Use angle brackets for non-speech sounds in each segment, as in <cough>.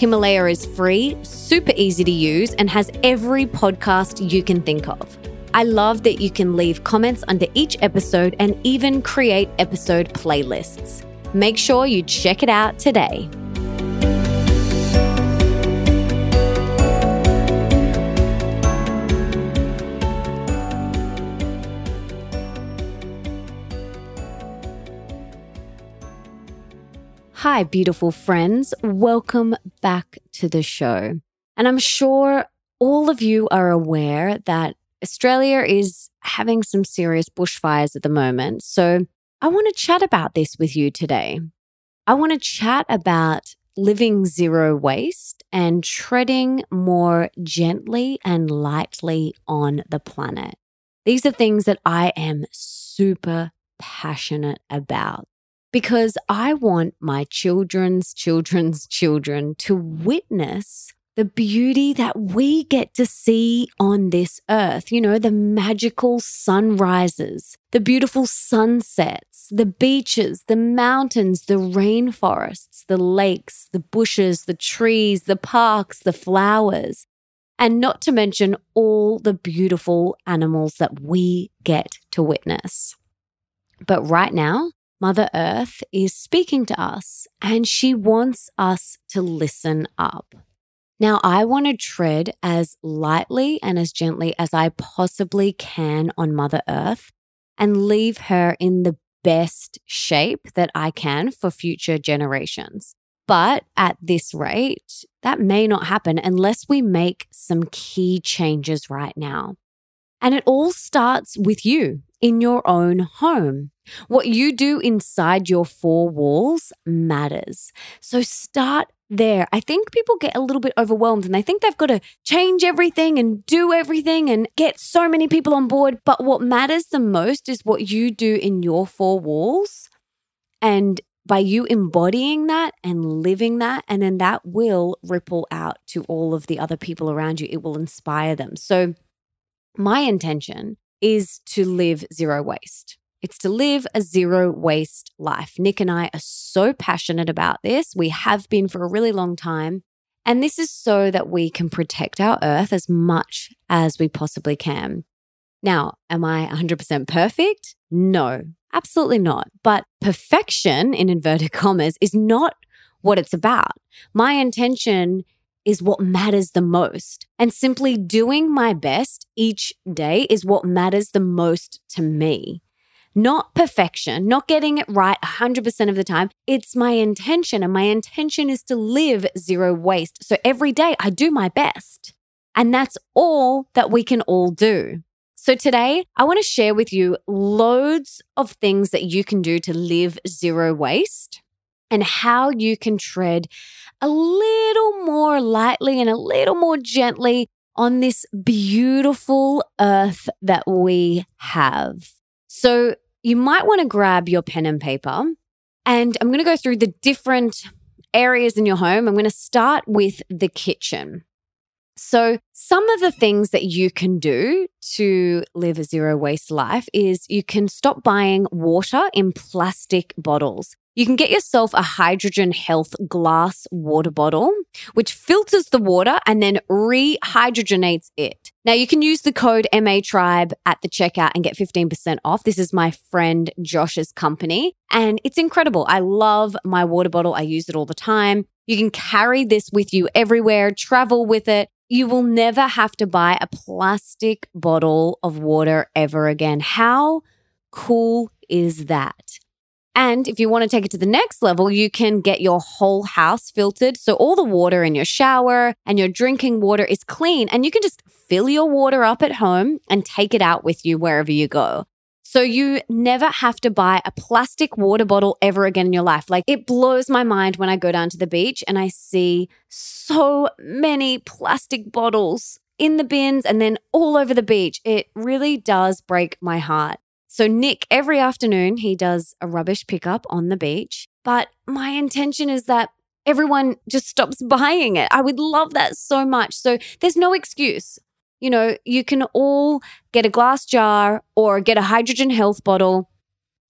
Himalaya is free, super easy to use, and has every podcast you can think of. I love that you can leave comments under each episode and even create episode playlists. Make sure you check it out today. Hi, beautiful friends. Welcome back to the show. And I'm sure all of you are aware that Australia is having some serious bushfires at the moment. So I want to chat about this with you today. I want to chat about living zero waste and treading more gently and lightly on the planet. These are things that I am super passionate about because I want my children's children's children to witness the beauty that we get to see on this earth. You know, the magical sunrises, the beautiful sunsets, the beaches, the mountains, the rainforests, the lakes, the bushes, the trees, the parks, the flowers. And not to mention all the beautiful animals that we get to witness. But right now, Mother Earth is speaking to us and she wants us to listen up. Now, I want to tread as lightly and as gently as I possibly can on Mother Earth and leave her in the best shape that I can for future generations. But at this rate, that may not happen unless we make some key changes right now. And it all starts with you in your own home. What you do inside your four walls matters. So start there. I think people get a little bit overwhelmed and they think they've got to change everything and do everything and get so many people on board. But what matters the most is what you do in your four walls. And by you embodying that and living that, and then that will ripple out to all of the other people around you. It will inspire them. So, my intention is to live zero waste. It's to live a zero waste life. Nick and I are so passionate about this. We have been for a really long time. And this is so that we can protect our earth as much as we possibly can. Now, am I 100% perfect? No, absolutely not. But perfection, in inverted commas, is not what it's about. My intention is what matters the most. And simply doing my best each day is what matters the most to me. Not perfection, not getting it right 100% of the time. It's my intention, and my intention is to live zero waste. So every day I do my best. And that's all that we can all do. So today, I want to share with you loads of things that you can do to live zero waste and how you can tread a little more lightly and a little more gently on this beautiful earth that we have. So you might want to grab your pen and paper. And I'm going to go through the different areas in your home. I'm going to start with the kitchen. So, some of the things that you can do to live a zero waste life is you can stop buying water in plastic bottles. You can get yourself a hydrogen health glass water bottle, which filters the water and then rehydrogenates it. Now you can use the code MA Tribe at the checkout and get 15% off. This is my friend Josh's company and it's incredible. I love my water bottle. I use it all the time. You can carry this with you everywhere, travel with it. You will never have to buy a plastic bottle of water ever again. How cool is that? And if you want to take it to the next level, you can get your whole house filtered. So all the water in your shower and your drinking water is clean. And you can just fill your water up at home and take it out with you wherever you go. So you never have to buy a plastic water bottle ever again in your life. Like it blows my mind when I go down to the beach and I see so many plastic bottles in the bins and then all over the beach. It really does break my heart. So, Nick, every afternoon, he does a rubbish pickup on the beach. But my intention is that everyone just stops <laughs> buying it. I would love that so much. So, there's no excuse. You know, you can all get a glass jar or get a hydrogen health bottle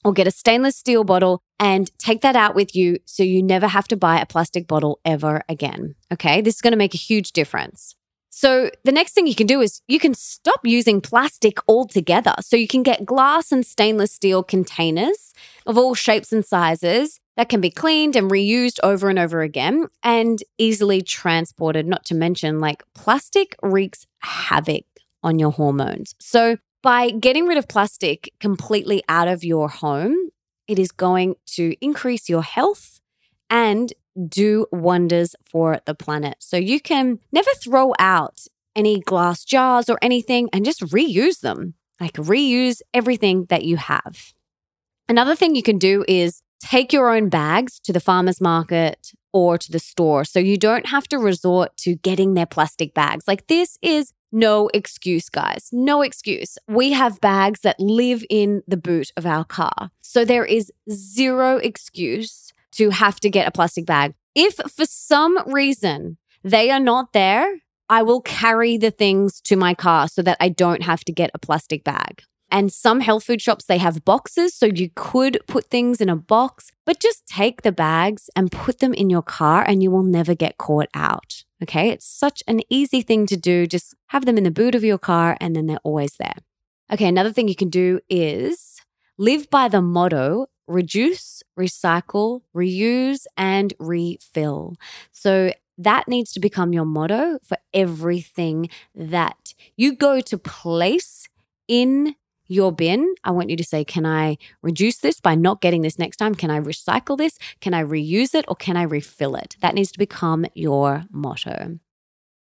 or get a stainless steel bottle and take that out with you so you never have to buy a plastic bottle ever again. Okay. This is going to make a huge difference. So, the next thing you can do is you can stop using plastic altogether. So, you can get glass and stainless steel containers of all shapes and sizes that can be cleaned and reused over and over again and easily transported. Not to mention, like plastic wreaks havoc on your hormones. So, by getting rid of plastic completely out of your home, it is going to increase your health and do wonders for the planet. So you can never throw out any glass jars or anything and just reuse them. Like reuse everything that you have. Another thing you can do is take your own bags to the farmer's market or to the store so you don't have to resort to getting their plastic bags. Like this is no excuse, guys. No excuse. We have bags that live in the boot of our car. So there is zero excuse to have to get a plastic bag. If for some reason they are not there, I will carry the things to my car so that I don't have to get a plastic bag. And some health food shops, they have boxes. So you could put things in a box, but just take the bags and put them in your car and you will never get caught out. Okay. It's such an easy thing to do. Just have them in the boot of your car and then they're always there. Okay. Another thing you can do is live by the motto reduce, recycle, reuse, and refill. So that needs to become your motto for everything that you go to place in your bin. I want you to say, can I reduce this by not getting this next time? Can I recycle this? Can I reuse it or can I refill it? That needs to become your motto.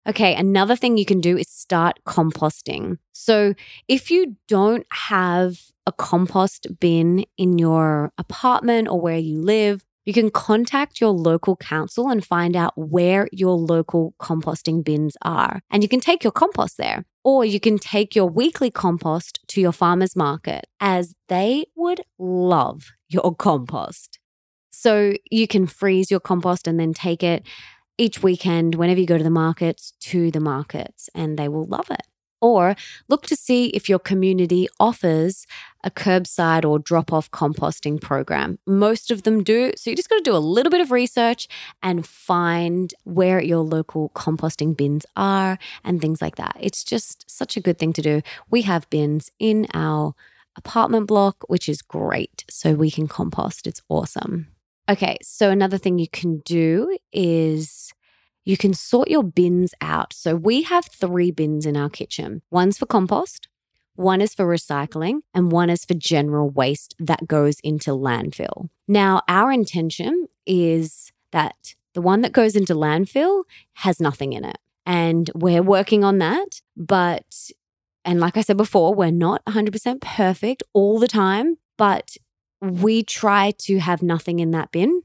Okay, another thing you can do is start composting. So, if you don't have a compost bin in your apartment or where you live, you can contact your local council and find out where your local composting bins are. And you can take your compost there. Or you can take your weekly compost to your farmer's market, as they would love your compost. So you can freeze your compost and then take it each weekend, whenever you go to the markets, to the markets, and they will love it. Or look to see if your community offers a curbside or drop off composting program. Most of them do. So you just got to do a little bit of research and find where your local composting bins are and things like that. It's just such a good thing to do. We have bins in our apartment block, which is great. So we can compost. It's awesome. Okay, so another thing you can do is you can sort your bins out. So we have three bins in our kitchen one's for compost, one is for recycling, and one is for general waste that goes into landfill. Now, our intention is that the one that goes into landfill has nothing in it. And we're working on that. But, and like I said before, we're not 100% perfect all the time, but we try to have nothing in that bin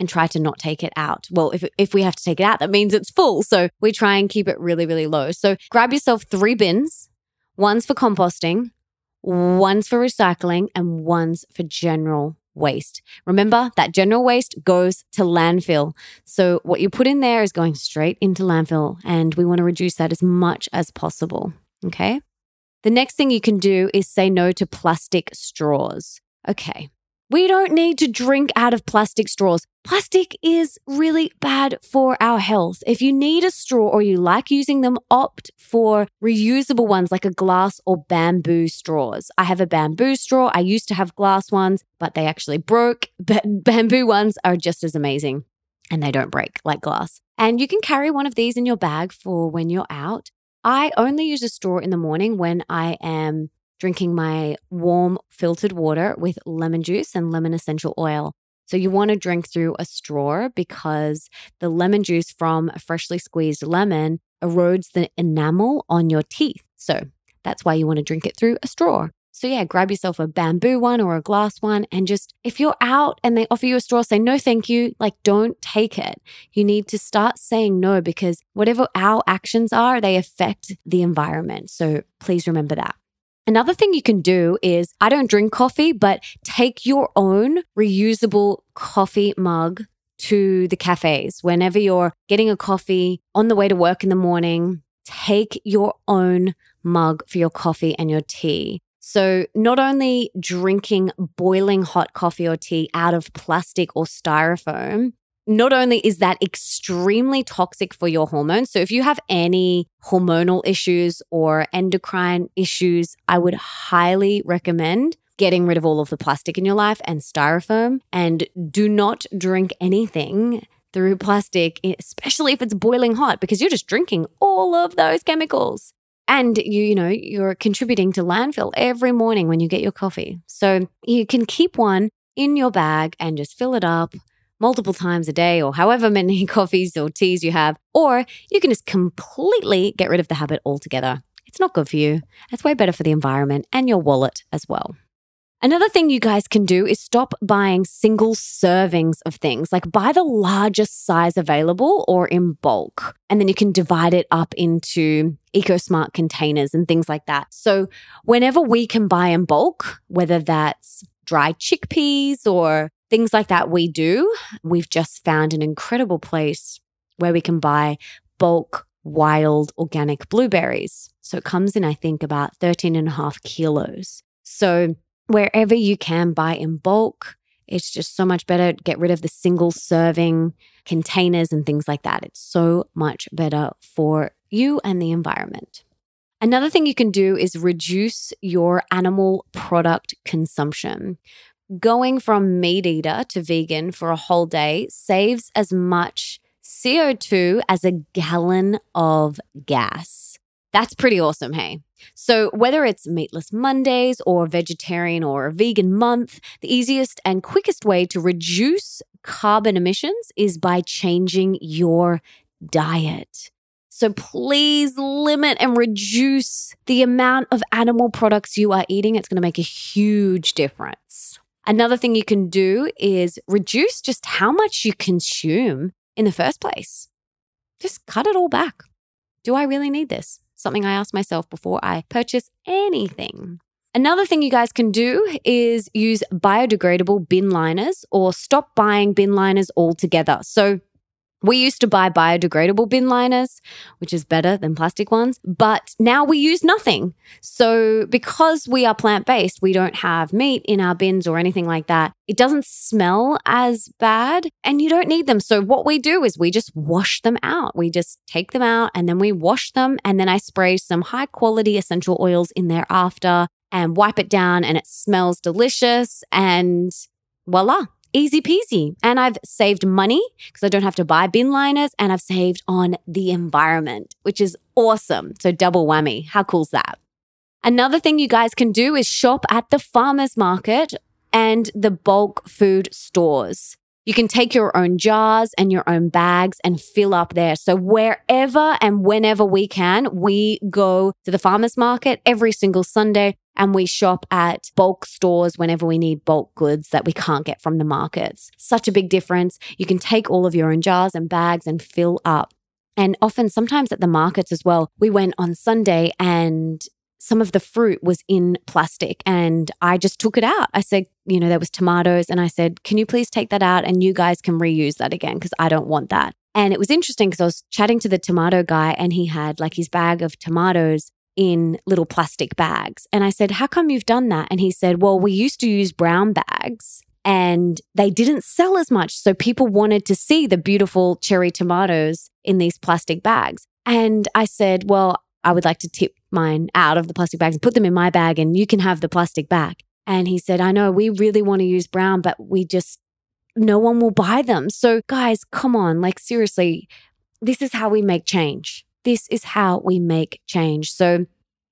and try to not take it out. Well, if, if we have to take it out, that means it's full. So we try and keep it really, really low. So grab yourself three bins one's for composting, one's for recycling, and one's for general waste. Remember that general waste goes to landfill. So what you put in there is going straight into landfill, and we want to reduce that as much as possible. Okay. The next thing you can do is say no to plastic straws. Okay. We don't need to drink out of plastic straws. Plastic is really bad for our health. If you need a straw or you like using them, opt for reusable ones like a glass or bamboo straws. I have a bamboo straw. I used to have glass ones, but they actually broke. <laughs> But bamboo ones are just as amazing and they don't break like glass. And you can carry one of these in your bag for when you're out. I only use a straw in the morning when I am drinking my warm filtered water with lemon juice and lemon essential oil. So you want to drink through a straw because the lemon juice from a freshly squeezed lemon erodes the enamel on your teeth. So that's why you want to drink it through a straw. So, yeah, grab yourself a bamboo one or a glass one and just, if you're out and they offer you a straw, say no, thank you. Like, don't take it. You need to start saying no because whatever our actions are, they affect the environment. So, please remember that. Another thing you can do is I don't drink coffee, but take your own reusable coffee mug to the cafes. Whenever you're getting a coffee on the way to work in the morning, take your own mug for your coffee and your tea. So, not only drinking boiling hot coffee or tea out of plastic or styrofoam, not only is that extremely toxic for your hormones. So, if you have any hormonal issues or endocrine issues, I would highly recommend getting rid of all of the plastic in your life and styrofoam. And do not drink anything through plastic, especially if it's boiling hot, because you're just drinking all of those chemicals and you you know you're contributing to landfill every morning when you get your coffee so you can keep one in your bag and just fill it up multiple times a day or however many <laughs> coffees or teas you have or you can just completely get rid of the habit altogether it's not good for you it's way better for the environment and your wallet as well Another thing you guys can do is stop buying single servings of things, like buy the largest size available or in bulk. And then you can divide it up into EcoSmart containers and things like that. So whenever we can buy in bulk, whether that's dried chickpeas or things like that, we do. We've just found an incredible place where we can buy bulk wild organic blueberries. So it comes in, I think, about 13 and a half kilos. So wherever you can buy in bulk. It's just so much better. Get rid of the single serving containers and things like that. It's so much better for you and the environment. Another thing you can do is reduce your animal product consumption. Going from meat eater to vegan for a whole day saves as much CO2 as a gallon of gas. That's pretty awesome, hey? So, whether it's meatless Mondays or vegetarian or vegan month, the easiest and quickest way to reduce carbon emissions is by changing your diet. So, please limit and reduce the amount of animal products you are eating. It's going to make a huge difference. Another thing you can do is reduce just how much you consume in the first place. Just cut it all back. Do I really need this? something I ask myself before I purchase anything. Another thing you guys can do is use biodegradable bin liners or stop buying bin liners altogether. So, we used to buy biodegradable bin liners, which is better than plastic ones, but now we use nothing. So, because we are plant based, we don't have meat in our bins or anything like that. It doesn't smell as bad and you don't need them. So, what we do is we just wash them out. We just take them out and then we wash them. And then I spray some high quality essential oils in there after and wipe it down, and it smells delicious. And voila, easy peasy. And I've saved money because I don't have to buy bin liners and I've saved on the environment, which is awesome. So double whammy. How cool's that? Another thing you guys can do is shop at the farmers market and the bulk food stores. You can take your own jars and your own bags and fill up there. So wherever and whenever we can, we go to the farmers market every single Sunday and we shop at bulk stores whenever we need bulk goods that we can't get from the markets. Such a big difference. You can take all of your own jars and bags and fill up. And often, sometimes at the markets as well, we went on Sunday and some of the fruit was in plastic and I just took it out. I said, you know, there was tomatoes and I said, can you please take that out and you guys can reuse that again because I don't want that. And it was interesting because I was chatting to the tomato guy and he had like his bag of tomatoes in little plastic bags. And I said, How come you've done that? And he said, Well, we used to use brown bags and they didn't sell as much. So people wanted to see the beautiful cherry tomatoes in these plastic bags. And I said, Well, I would like to tip mine out of the plastic bags and put them in my bag, and you can have the plastic back. And he said, I know we really want to use brown, but we just, no one will buy them. So, guys, come on, like, seriously, this is how we make change. This is how we make change. So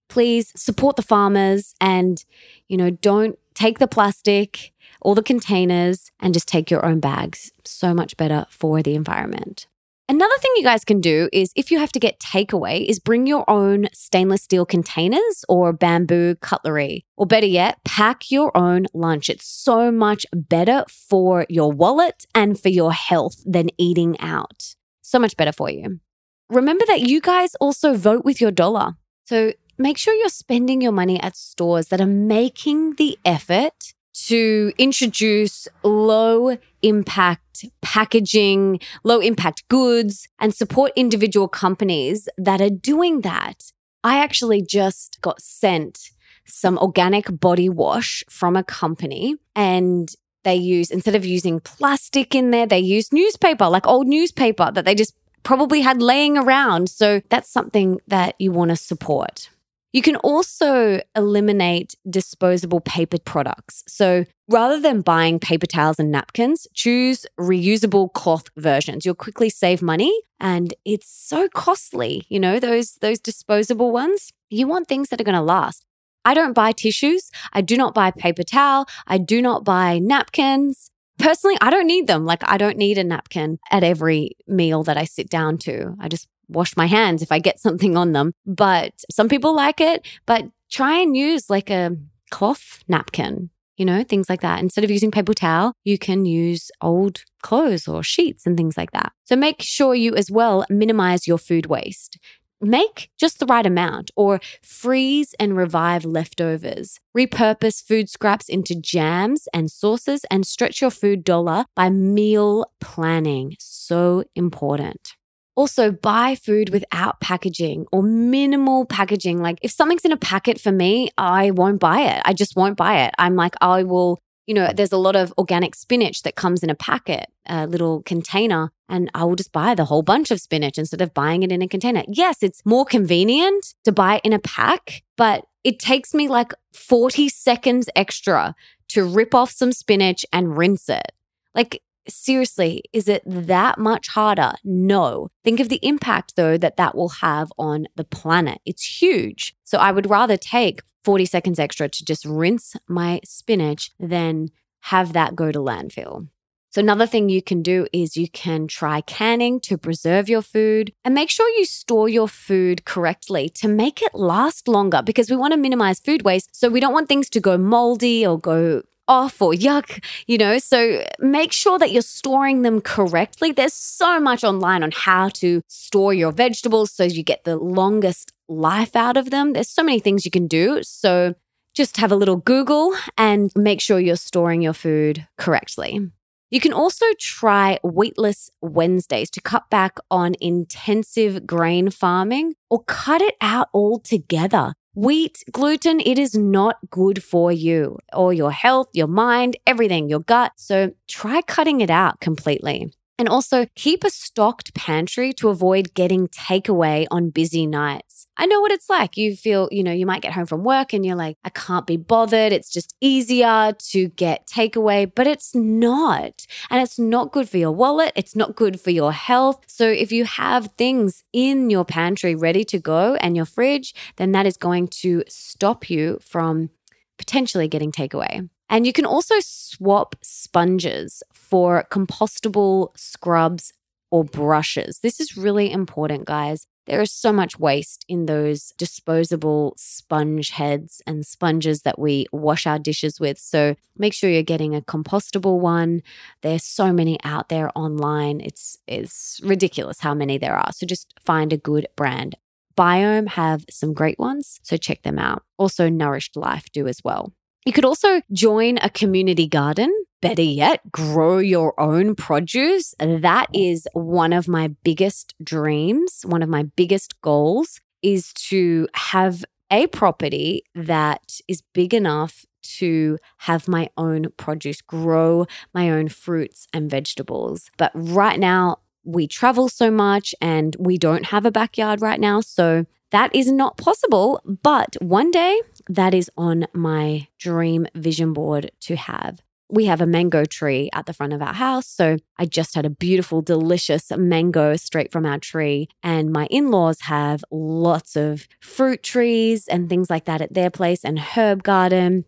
please support the farmers and, you know, don't take the plastic or the containers and just take your own bags. So much better for the environment. Another thing you guys can do is if you have to get takeaway is bring your own stainless steel containers or bamboo cutlery or better yet pack your own lunch. It's so much better for your wallet and for your health than eating out. So much better for you. Remember that you guys also vote with your dollar. So make sure you're spending your money at stores that are making the effort to introduce low impact packaging, low impact goods, and support individual companies that are doing that. I actually just got sent some organic body wash from a company and they use, instead of using plastic in there, they use newspaper, like old newspaper that they just probably had laying around. So that's something that you want to support. You can also eliminate disposable paper products. So rather than buying paper towels and napkins, choose reusable cloth versions. You'll quickly save money and it's so costly, you know, those those disposable ones. You want things that are going to last. I don't buy tissues. I do not buy paper towel. I do not buy napkins. Personally, I don't need them. Like I don't need a napkin at every meal that I sit down to. I just wash my hands if I get <laughs> something on them. But some people like it, but try and use like a cloth napkin, you know, things like that. Instead of using paper towel, you can use old clothes or sheets and things like that. So make sure you as well minimize your food waste. Make just the right amount or freeze and revive leftovers. Repurpose food scraps into jams and sauces and stretch your food dollar by meal planning. So important. Also, buy food without packaging or minimal packaging. Like, if something's in a packet for me, I won't buy it. I just won't buy it. I'm like, I will, you know, there's a lot of organic spinach that comes in a packet, a little container, and I will just buy the whole bunch of spinach instead of buying it in a container. Yes, it's more convenient to buy it in a pack, but it takes me like 40 seconds extra to rip off some spinach and rinse it. Like, seriously, is it that much harder? No. Think of the impact, though, that that will have on the planet. It's huge. So I would rather take 40 seconds extra to just rinse my spinach than have that go to landfill. So, another thing you can do is you can try canning to preserve your food and make sure you store your food correctly to make it last longer because we want to minimize food waste. So, we don't want things to go moldy or go off or yuck, you know. So make sure that you're storing them correctly. There's so much online on how to store your vegetables so you get the longest life out of them. There's so many things you can do. So just have a little Google and make sure you're storing your food correctly. You can also try wheatless Wednesdays to cut back on intensive grain farming or cut it out altogether. Wheat, gluten, it is not good for you or your health, your mind, everything, your gut. So try cutting it out completely. And also keep a stocked pantry to avoid getting takeaway on busy nights. I know what it's like. You feel, you know, you might get home from work and you're like, I can't be bothered. It's just easier to get takeaway, but it's not. And it's not good for your wallet. It's not good for your health. So if you have things in your pantry ready to go and your fridge, then that is going to stop you from potentially getting takeaway. And you can also swap sponges for compostable scrubs or brushes. This is really important, guys. There is so much waste in those disposable sponge heads and sponges that we wash our dishes with. So make sure you're getting a compostable one. There's so many out there online. It's it's ridiculous how many there are. So just find a good brand. Biome have some great ones, so check them out. Also Nourished Life do as well. You could also join a community garden. Better yet, grow your own produce. That oh. is one of my biggest dreams. One of my biggest goals is to have a property that is big enough to have my own produce, grow my own fruits and vegetables. But right now, we travel so much and we don't have a backyard right now. So that is not possible, but one day that is on my dream vision board to have. We have a mango tree at the front of our house. So I just had a beautiful, delicious mango straight from our tree. And my in laws have lots of fruit trees and things like that at their place and herb garden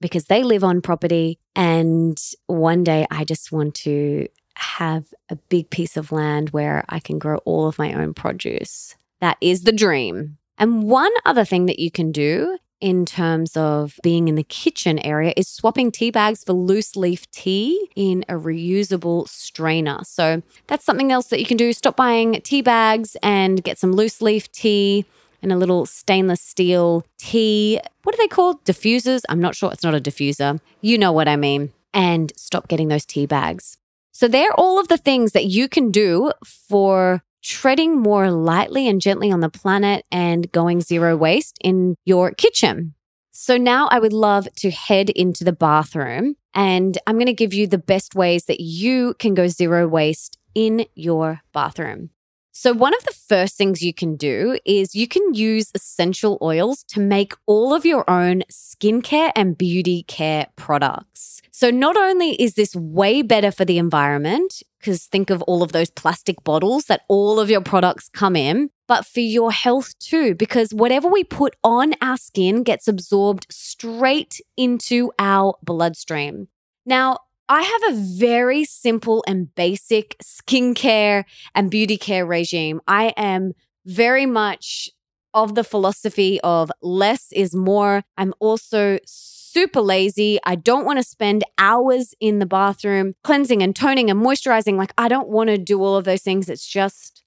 because they live on property. And one day I just want to have a big piece of land where I can grow all of my own produce. That is the dream. And one other thing that you can do in terms of being in the kitchen area is swapping tea bags for loose leaf tea in a reusable strainer. So that's something else that you can do. Stop buying tea bags and get some loose leaf tea and a little stainless steel tea. What are they called? Diffusers? I'm not sure. It's not a diffuser. You know what I mean. And stop getting those tea bags. So, they're all of the things that you can do for treading more lightly and gently on the planet and going zero waste in your kitchen. So now I would love to head into the bathroom and I'm going to give you the best ways that you can go zero waste in your bathroom. So, one of the first things you can do is you can use essential oils to make all of your own skincare and beauty care products. So, not only is this way better for the environment, because think of all of those plastic bottles that all of your products come in, but for your health too, because whatever we put on our skin gets absorbed straight into our bloodstream. Now, I have a very simple and basic skincare and beauty care regime. I am very much of the philosophy of less is more. I'm also super lazy. I don't want to spend hours in the bathroom cleansing and toning and moisturizing. Like, I don't want to do all of those things. It's just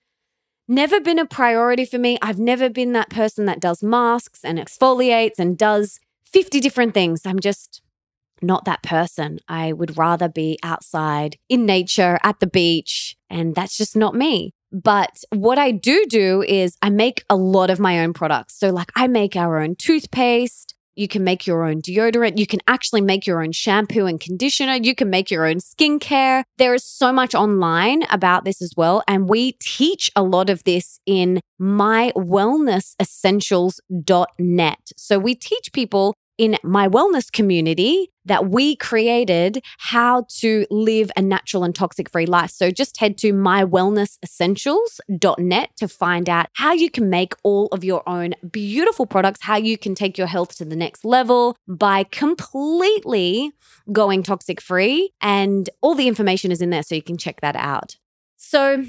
never been a priority for me. I've never been that person that does masks and exfoliates and does 50 different things. I'm just not that person. I would rather be outside in nature at the beach, and that's just not me. But what I do do is I make a lot of my own products. So, like, I make our own toothpaste. You can make your own deodorant. You can actually make your own shampoo and conditioner. You can make your own skincare. There is so much online about this as well. And we teach a lot of this in mywellnessessentials.net. So we teach people in my wellness community that we created how to live a natural and toxic free life. So just head to mywellnessessentials.net to find out how you can make all of your own beautiful products, how you can take your health to the next level by completely going toxic free. And all the information is in there, so you can check that out. So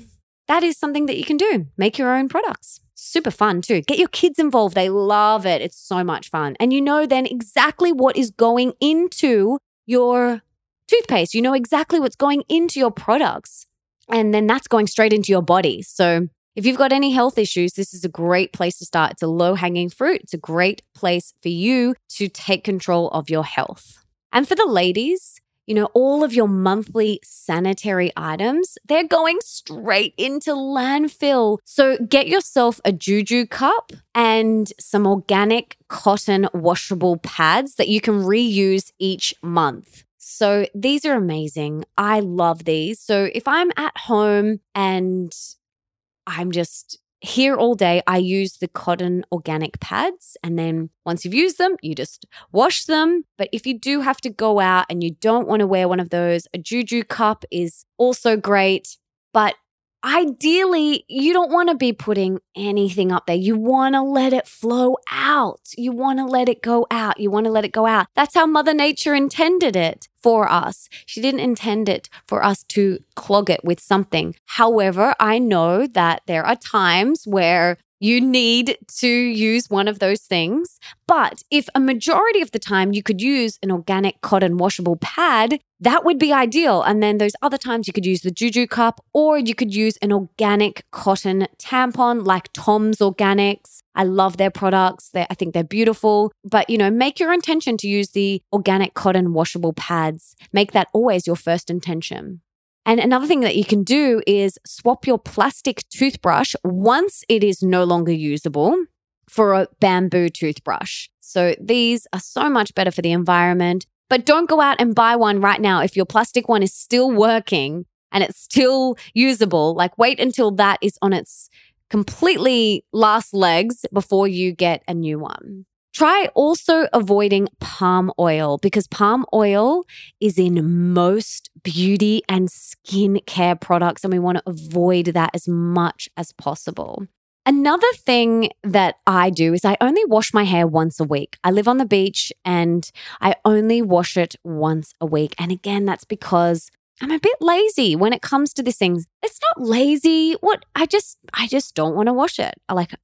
that is something that you can do. Make your own products super fun too. Get your kids involved. They love it. It's so much fun. And you know then exactly what is going into your toothpaste. You know exactly what's going into your products. And then that's going straight into your body. So if you've got any health issues, this is a great place to start. It's a low hanging fruit. It's a great place for you to take control of your health. And for the ladies, you know, all of your monthly sanitary items, they're going straight into landfill. So get yourself a Juju cup and some organic cotton washable pads that you can reuse each month. So these are amazing. I love these. So if I'm at home and I'm just here all day, I use the cotton organic pads. And then once you've used them, you just wash them. But if you do have to go out and you don't want to wear one of those, a Juju cup is also great. But ideally, you don't want to be putting anything up there. You want to let it flow out. You want to let it go out. You want to let it go out. That's how Mother Nature intended it for us. She didn't intend it for us to clog it with something. However, I know that there are times where you need to use one of those things. But if a majority of the time you could use an organic cotton washable pad, that would be ideal. And then those other times you could use the Juju cup or you could use an organic cotton tampon like Tom's Organics. I love their products. They're, I think they're beautiful. But, you know, make your intention to use the organic cotton washable pads. Make that always your first intention. And another thing that you can do is swap your plastic toothbrush once it is no longer usable for a bamboo toothbrush. So these are so much better for the environment. But don't go out and buy one right now if your plastic one is still working and it's still usable. Like, wait until that is on its completely last legs before you get a new one. Try also avoiding palm oil because palm oil is in most beauty and skin care products, and we want to avoid that as much as possible. Another thing that I do is I only wash my hair once a week. I live on the beach and I only wash it once a week. And again, that's because I'm a bit lazy when it comes to these things. It's not lazy. What I just I just don't want to wash it. I like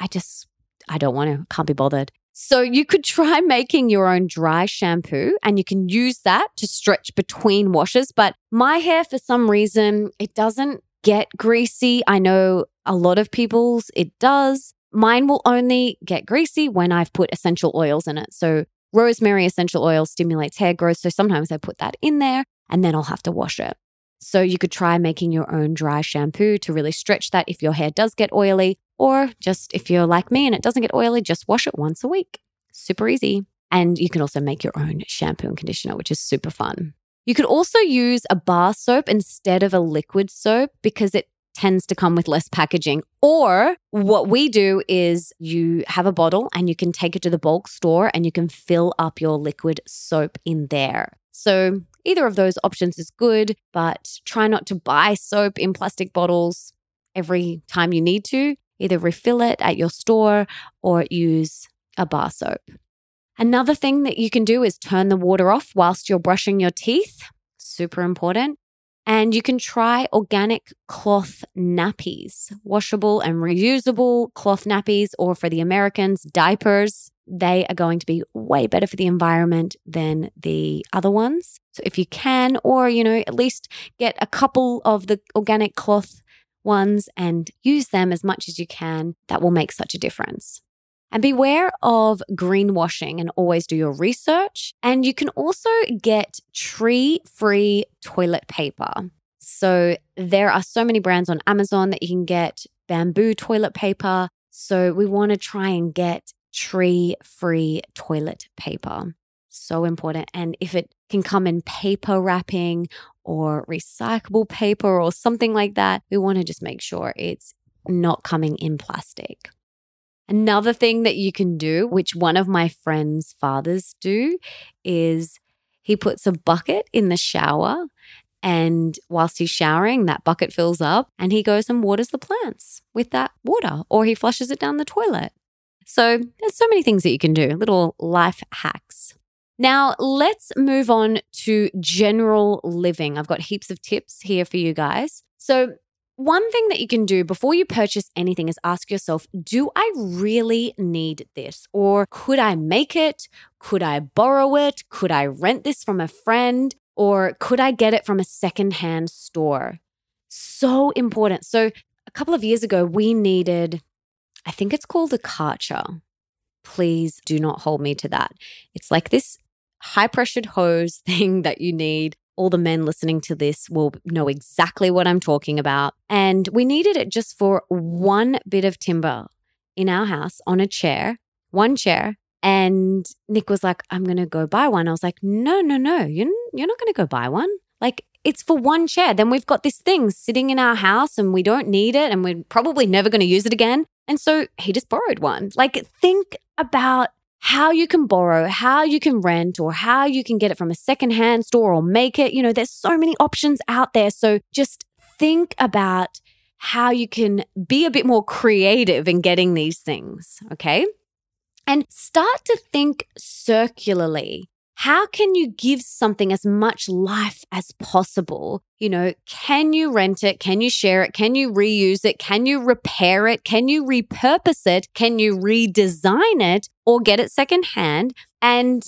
I just I don't want to. Can't be bothered. So you could try making your own dry shampoo and you can use that to stretch between washes, but my hair for some reason it doesn't get greasy. I know a lot of people's it does. Mine will only get greasy when I've put essential oils in it. So, rosemary essential oil stimulates hair growth. So, sometimes I put that in there and then I'll have to wash it. So, you could try making your own dry shampoo to really stretch that if your hair does get oily, or just if you're like me and it doesn't get oily, just wash it once a week. Super easy. And you can also make your own shampoo and conditioner, which is super fun. You could also use a bar soap instead of a liquid soap because it tends to come with less packaging. Or what we do is you have a bottle and you can take it to the bulk store and you can fill up your liquid soap in there. So either of those options is good, but try not to buy soap in plastic bottles every time you need to. Either refill it at your store or use a bar soap. Another thing that you can do is turn the water off whilst you're brushing your teeth. Super important. And you can try organic cloth nappies, washable and reusable cloth nappies, or for the Americans, diapers. They are going to be way better for the environment than the other ones. So if you can, or, you know, at least get a couple of the organic cloth ones and use them as much as you can, that will make such a difference. And beware of greenwashing and always do your research. And you can also get tree free toilet paper. So there are so many brands on Amazon that you can get bamboo toilet paper. So we want to try and get tree free toilet paper. So important. And if it can come in paper wrapping or recyclable paper or something like that, we want to just make sure it's not coming in plastic. Another thing that you can do, which one of my friends' fathers do, is he puts a bucket in the shower and whilst he's showering, that bucket fills up and he goes and waters the plants with that water or he flushes it down the toilet. So there's so many things that you can do, little life hacks. Now, let's move on to general living. I've got heaps of tips here for you guys. So, one thing that you can do before you purchase anything is ask yourself Do I really need this? Or could I make it? Could I borrow it? Could I rent this from a friend? Or could I get it from a secondhand store? So important. So, a couple of years ago, we needed, I think it's called a Karcher. Please do not hold me to that. It's like this high pressured hose <laughs> thing that you need all the men listening to this will know exactly what I'm talking about. And we needed it just for one bit of timber in our house on a chair, one chair. And Nick was like, I'm going to go buy one. I was like, no, no, no, you're, you're not going to go buy one. Like, it's for one chair. Then we've got this thing sitting in our house and we don't need it and we're probably never going to use it again. And so he just borrowed one. Like, think about how you can borrow, how you can rent, or how you can get it from a secondhand store or make it. You know, there's so many options out there. So just think about how you can be a bit more creative in getting these things. Okay. And start to think circularly. How can you give something as much life as possible? You know, can you rent it? Can you share it? Can you reuse it? Can you repair it? Can you repurpose it? Can you redesign it or get it secondhand? And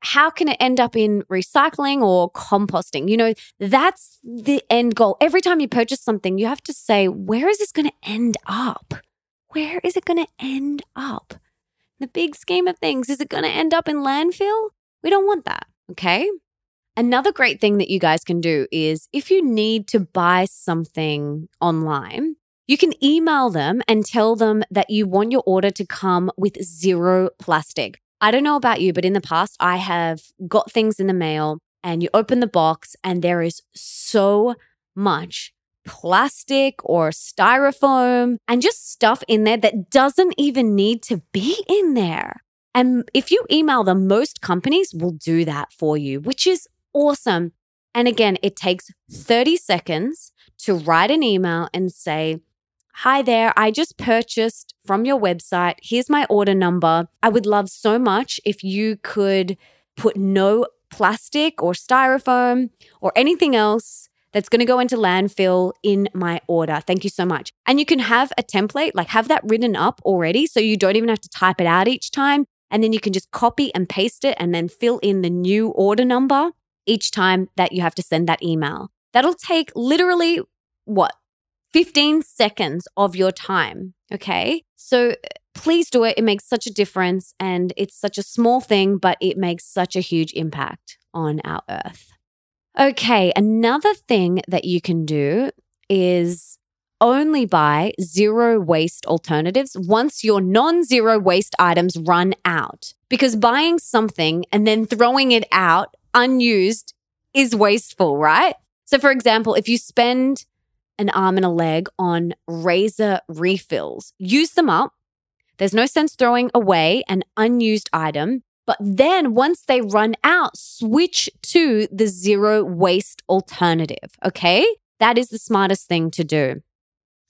how can it end up in recycling or composting? You know, that's the end goal. Every time you purchase something, you have to say, where is this going to end up? Where is it going to end up? In the big scheme of things, is it going to end up in landfill? We don't want that. Okay. Another great thing that you guys can do is if you need to buy something online, you can email them and tell them that you want your order to come with zero plastic. I don't know about you, but in the past, I have got things in the mail and you open the box and there is so much plastic or styrofoam and just stuff in there that doesn't even need to be in there. And if you email them, most companies will do that for you, which is awesome. And again, it takes 30 seconds to write an email and say, Hi there, I just purchased from your website. Here's my order number. I would love so much if you could put no plastic or styrofoam or anything else that's going to go into landfill in my order. Thank you so much. And you can have a template, like have that written up already so you don't even have to type it out each time. And then you can just copy and paste it and then fill in the new order number each time that you have to send that email. That'll take literally what? 15 seconds of your time. Okay. So please do it. It makes such a difference and it's such a small thing, but it makes such a huge impact on our earth. Okay. Another thing that you can do is only buy zero waste alternatives once your non zero waste items run out. Because buying something and then throwing it out unused is wasteful, right? So, for example, if you spend an arm and a leg on razor refills, use them up. There's no sense throwing away an unused item. But then once they run out, switch to the zero waste alternative. Okay. That is the smartest thing to do.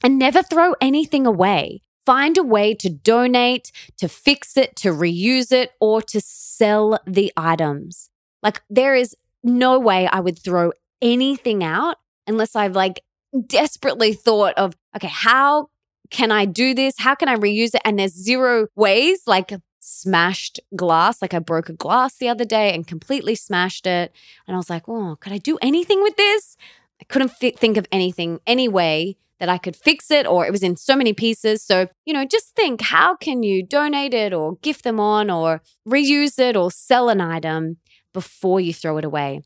And never throw anything away. Find a way to donate, to fix it, to reuse it, or to sell the items. Like there is no way I would throw anything out unless I've like desperately thought of, okay, how can I do this? How can I reuse it? And there's zero ways, like smashed glass. Like I broke a glass the other day and completely smashed it. And I was like, oh, could I do anything with this? I couldn't think of anything, any way that I could fix it, or it was in so many pieces. So, you know, just think how can you donate it or gift them on or reuse it or sell an item before you throw it away?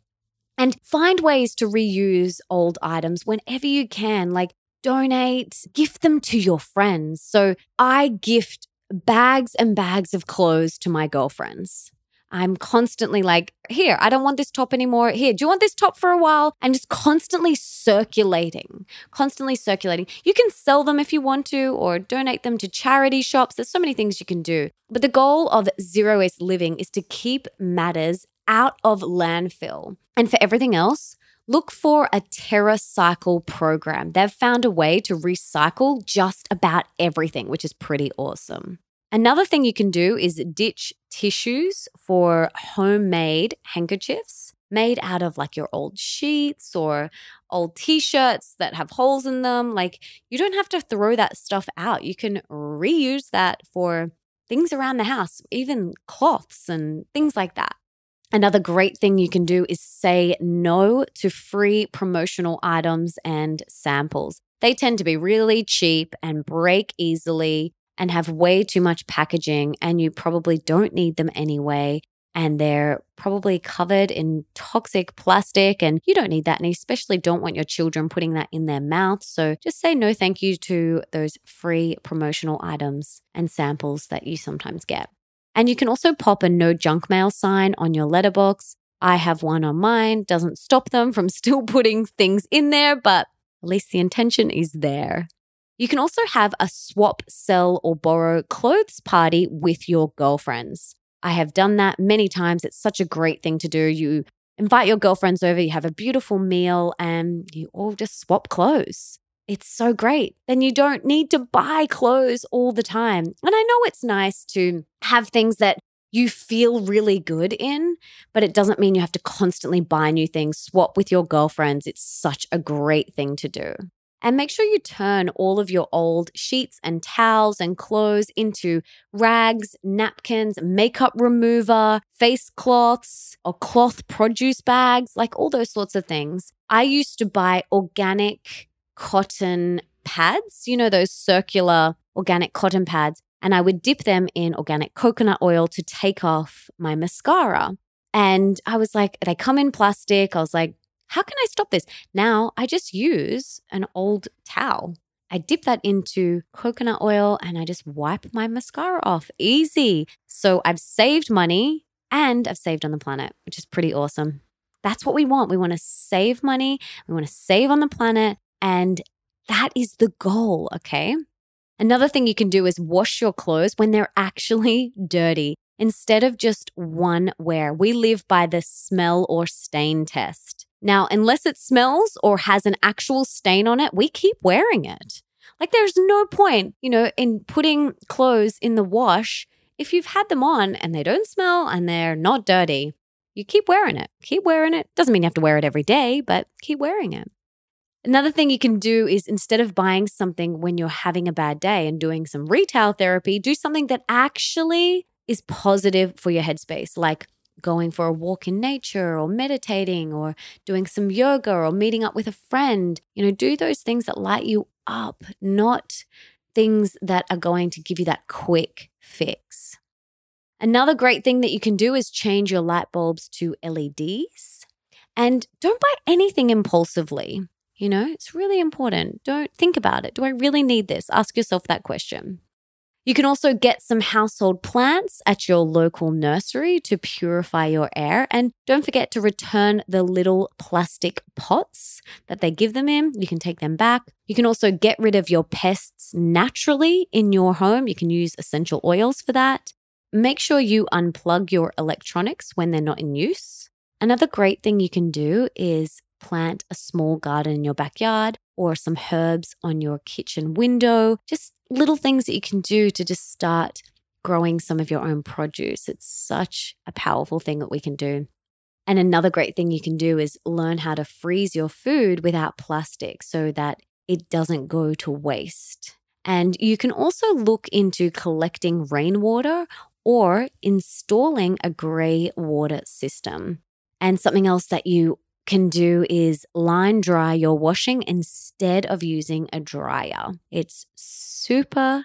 And find ways to reuse old items whenever you can, like donate, gift them to your friends. So I gift bags and bags of clothes to my girlfriends. I'm constantly like, here, I don't want this top anymore. Here, do you want this top for a while? And just constantly circulating, constantly circulating. You can sell them if you want to or donate them to charity shops. There's so many things you can do. But the goal of zero waste living is to keep matters out of landfill. And for everything else, look for a TerraCycle program. They've found a way to recycle just about everything, which is pretty awesome. Another thing you can do is ditch tissues for homemade handkerchiefs made out of like your old sheets or old t shirts that have holes in them. Like, you don't have to throw that stuff out. You can reuse that for things around the house, even cloths and things like that. Another great thing you can do is say no to free promotional items and samples. They tend to be really cheap and break easily and have way too much packaging, and you probably don't need them anyway. And they're probably covered in toxic plastic, and you don't need that. And especially don't want your children putting that in their mouth. So just say no thank you to those free promotional items and samples that you sometimes get. And you can also pop a no junk mail sign on your letterbox. I have one on mine, doesn't stop them from <laughs> still putting things in there, but at least the intention is there. You can also have a swap, sell, or borrow clothes party with your girlfriends. I have done that many times. It's such a great thing to do. You invite your girlfriends over, you have a beautiful meal, and you all just swap clothes. It's so great. Then you don't need to buy clothes all the time. And I know it's nice to have things that you feel really good in, but it doesn't mean you have to constantly buy new things, swap with your girlfriends. It's such a great thing to do. And make sure you turn all of your old sheets and towels and clothes into rags, napkins, makeup remover, face cloths, or cloth produce bags, like all those sorts of things. I used to buy organic cotton pads, you know, those circular organic cotton pads. And I would dip them in organic coconut oil to take off my mascara. And I was like, they come in plastic. I was like, how can I stop this? Now I just use an old towel. I dip that into coconut oil and I just wipe my mascara off. Easy. So I've saved money and I've saved on the planet, which is pretty awesome. That's what we want. We want to save money. We want to save on the planet. And that is the goal, okay? Another thing you can do is wash your clothes when they're actually <laughs> dirty. instead of just one wear. We live by the smell or stain test. Now, unless it smells or has an actual stain on it, we keep wearing it. Like there's no point, you know, in putting clothes in the wash if you've had them on and they don't smell and they're not dirty. You keep wearing it. Keep wearing it. Doesn't mean you have to wear it every day, but keep wearing it. Another thing you can do is instead of buying something when you're having a bad day and doing some retail therapy, do something that actually is positive for your headspace, like going for a walk in nature or meditating or doing some yoga or meeting up with a friend. You know, do those things that light you up, not things that are going to give you that quick fix. Another great thing that you can do is change your light bulbs to LEDs. And don't buy anything impulsively. You know, it's really important. Don't think about it. Do I really need this? Ask yourself that question. You can also get some household plants at your local nursery to purify your air. And don't forget to return the little plastic pots that they give them in. You can take them back. You can also get rid of your pests naturally in your home. You can use essential oils for that. Make sure you unplug your electronics when they're not in use. Another great thing you can do is plant a small garden in your backyard or some herbs on your kitchen window. Just little things that you can do to just start growing some of your own produce. It's such a powerful thing that we can do. And another great thing you can do is learn how to freeze your food without plastic so that it doesn't go to waste. And you can also look into collecting rainwater or installing a grey water system. And something else that you can do is line dry your washing instead of using a dryer. It's super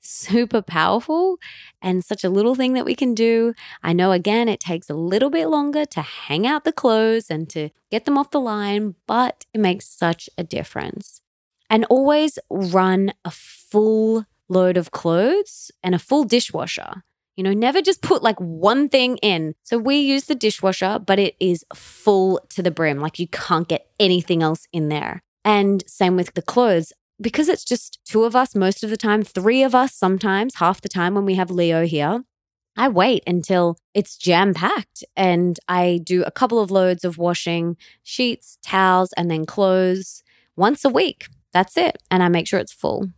super powerful and such a little thing that we can do. I know again it takes a little bit longer to hang out the clothes and to get them off the line, but it makes such a difference. And always run a full load of clothes and a full dishwasher. You know, never just put like one thing in. So we use the dishwasher, but it is full to the brim. Like you can't get anything else in there. And same with the clothes. Because it's just two of us most of the time, three of us sometimes, half the time when we have Leo here, I wait until it's jam packed and I do a couple of loads of washing sheets, towels, and then clothes once a week. That's it. And I make sure it's full.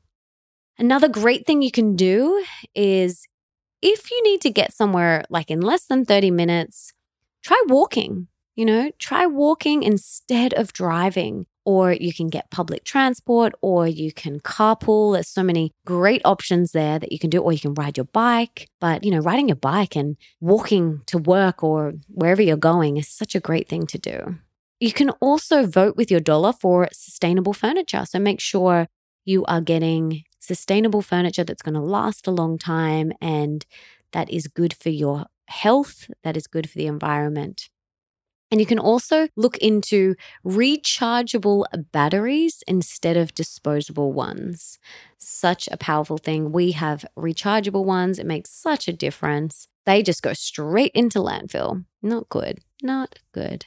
Another great thing you can do is if you need to get somewhere like in less than 30 minutes, try walking. You know, try walking instead of driving. Or you can get public transport, or you can carpool. There's so many great options there that you can do, or you can ride your bike. But, you know, riding your bike and walking to work or wherever you're going is such a great thing to do. You can also vote with your dollar for sustainable furniture. So make sure you are getting sustainable furniture that's going to last a long time and that is good for your health, that is good for the environment. And you can also look into rechargeable batteries instead of disposable ones. Such a powerful thing. We have rechargeable ones, it makes such a difference. They just go straight into landfill. Not good. Not good.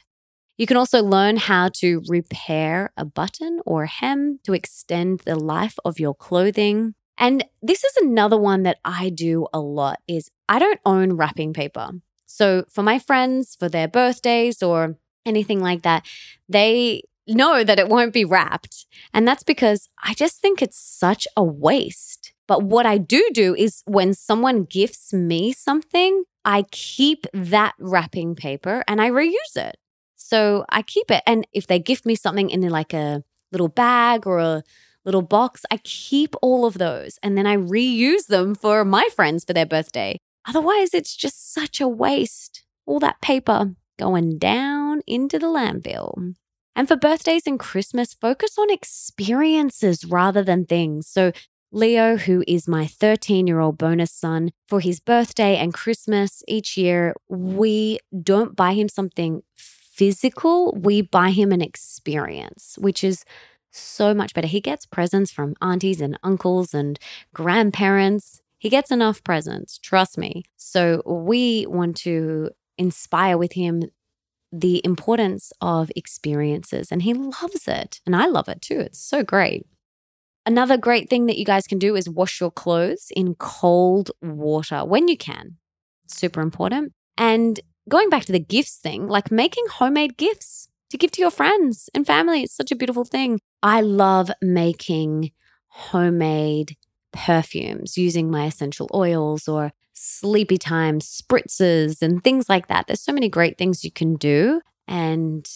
You can also learn how to repair a button or hem to extend the life of your clothing. And this is another one that I do a lot is I don't own wrapping paper. So for my friends for their birthdays or anything like that, they know that it won't be wrapped. And that's because I just think it's such a waste. But what I do do is when someone gifts me something, I keep that wrapping paper and I reuse it. So I keep it. And if they gift me something in like a little bag or a little box, I keep all of those and then I reuse them for my friends for their birthday. Otherwise, it's just such a waste. All that paper going down into the landfill. And for birthdays and Christmas, focus on experiences rather than things. So, Leo, who is my 13 year old bonus son, for his birthday and Christmas each year, we don't buy him something physical, we buy him an experience, which is so much better. He gets presents from aunties and uncles and grandparents. He gets enough presents, trust me. So we want to inspire with him the importance of experiences, and he loves it. And I love it too. It's so great. Another great thing that you guys can do is wash your clothes in cold water when you can. Super important. And going back to the gifts thing, like making homemade gifts to give to your friends and family. It's such a beautiful thing. I love making homemade perfumes using my essential oils or sleepy time spritzes and things like that. There's so many great things you can do. And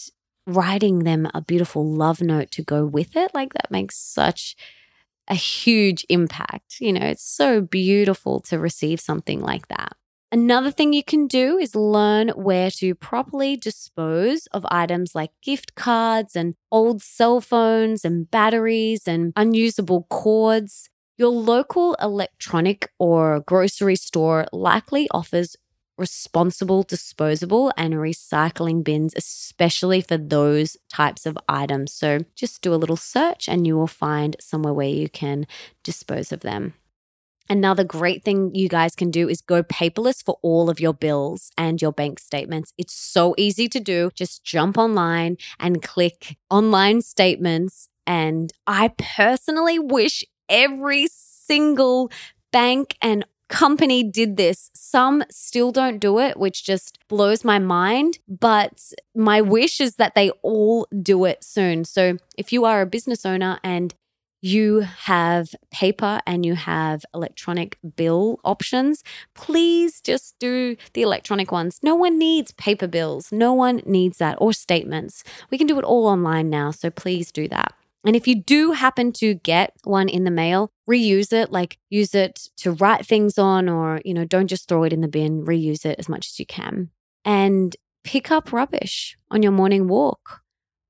writing them a beautiful love note to go with it, like that makes such a huge impact. You know, it's so beautiful to receive something like that. Another thing you can do is learn where to properly dispose of items like gift cards and old cell phones and batteries and unusable cords. Your local electronic or grocery store likely offers responsible disposable and recycling bins, especially for those types of items. So just do a little search and you will find somewhere where you can dispose of them. Another great thing you guys can do is go paperless for all of your bills and your bank statements. It's so easy to do. Just jump online and click online statements. And I personally wish every single bank and company did this. Some still don't do it, which just blows my mind. But my wish is that they all do it soon. So if you are a business owner and you have paper and you have electronic bill options, please just do the electronic ones. No one needs paper bills. No one needs that or statements. We can do it all online now. So please do that. And if you do happen to get one in the mail, reuse it, like use it to write things on, or, you know, don't just throw it in the bin, reuse it as much as you can. And pick up rubbish on your morning walk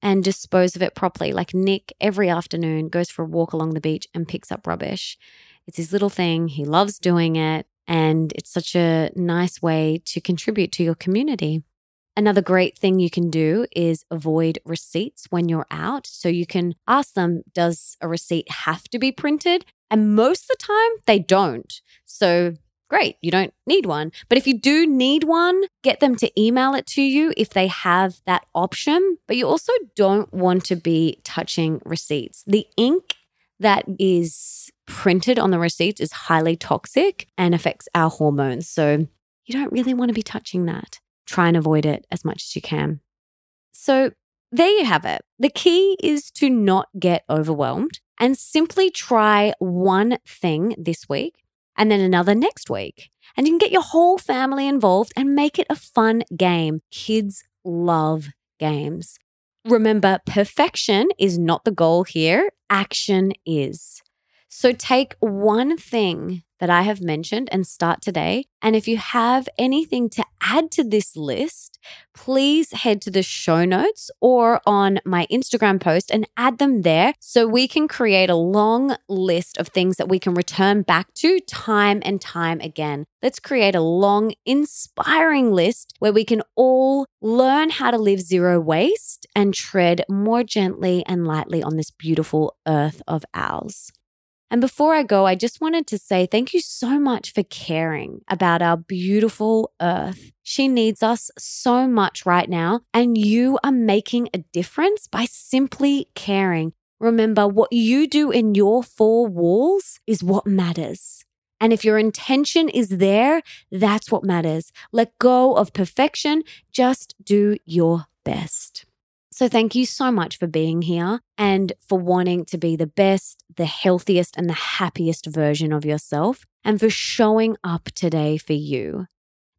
and dispose of it properly. Like Nick, every afternoon, goes for a walk along the beach and picks up rubbish. It's his little thing. He loves doing it. And it's such a nice way to contribute to your community. Another great thing you can do is avoid receipts when you're out. So you can ask them, does a receipt have to be printed? And most of the time, they don't. So great, you don't need one. But if you do need one, get them to email it to you if they have that option. But you also don't want to be touching receipts. The ink that is printed on the receipts is highly toxic and affects our hormones. So you don't really want to be touching that. Try and avoid it as much as you can. So there you have it. The key is to not get overwhelmed and simply try one thing this week and then another next week. And you can get your whole family involved and make it a fun game. Kids love games. Remember, perfection is not the goal here, action is. So take one thing that I have mentioned and start today. And if you have anything to add to this list, please head to the show notes or on my Instagram post and add them there so we can create a long list of things that we can return back to time and time again. Let's create a long, inspiring list where we can all learn how to live zero waste and tread more gently and lightly on this beautiful earth of ours. And before I go, I just wanted to say thank you so much for caring about our beautiful earth. She needs us so much right now, and you are making a difference by simply caring. Remember, what you do in your four walls is what matters. And if your intention is there, that's what matters. Let go of perfection, just do your best. So, thank you so much for being here and for wanting to be the best, the healthiest, and the happiest version of yourself, and for showing up today for you.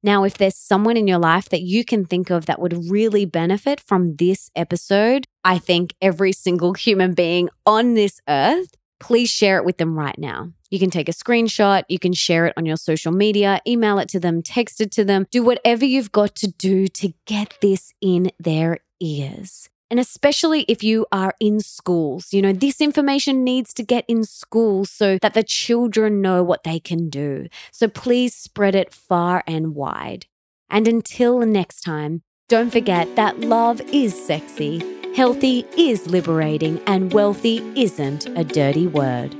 Now, if there's someone in your life that you can think of that would really benefit from this episode, I think every single <laughs> human being on this earth, please share it with them right now. You can take a screenshot, you can share it on your social media, email it to them, text it to them, do whatever you've got to do to get this in their ears. And especially if you are in schools, you know, this information needs to get in schools so that the children know what they can do. So please spread it far and wide. And until next time, don't forget that love is sexy, healthy is liberating, and wealthy isn't a dirty word.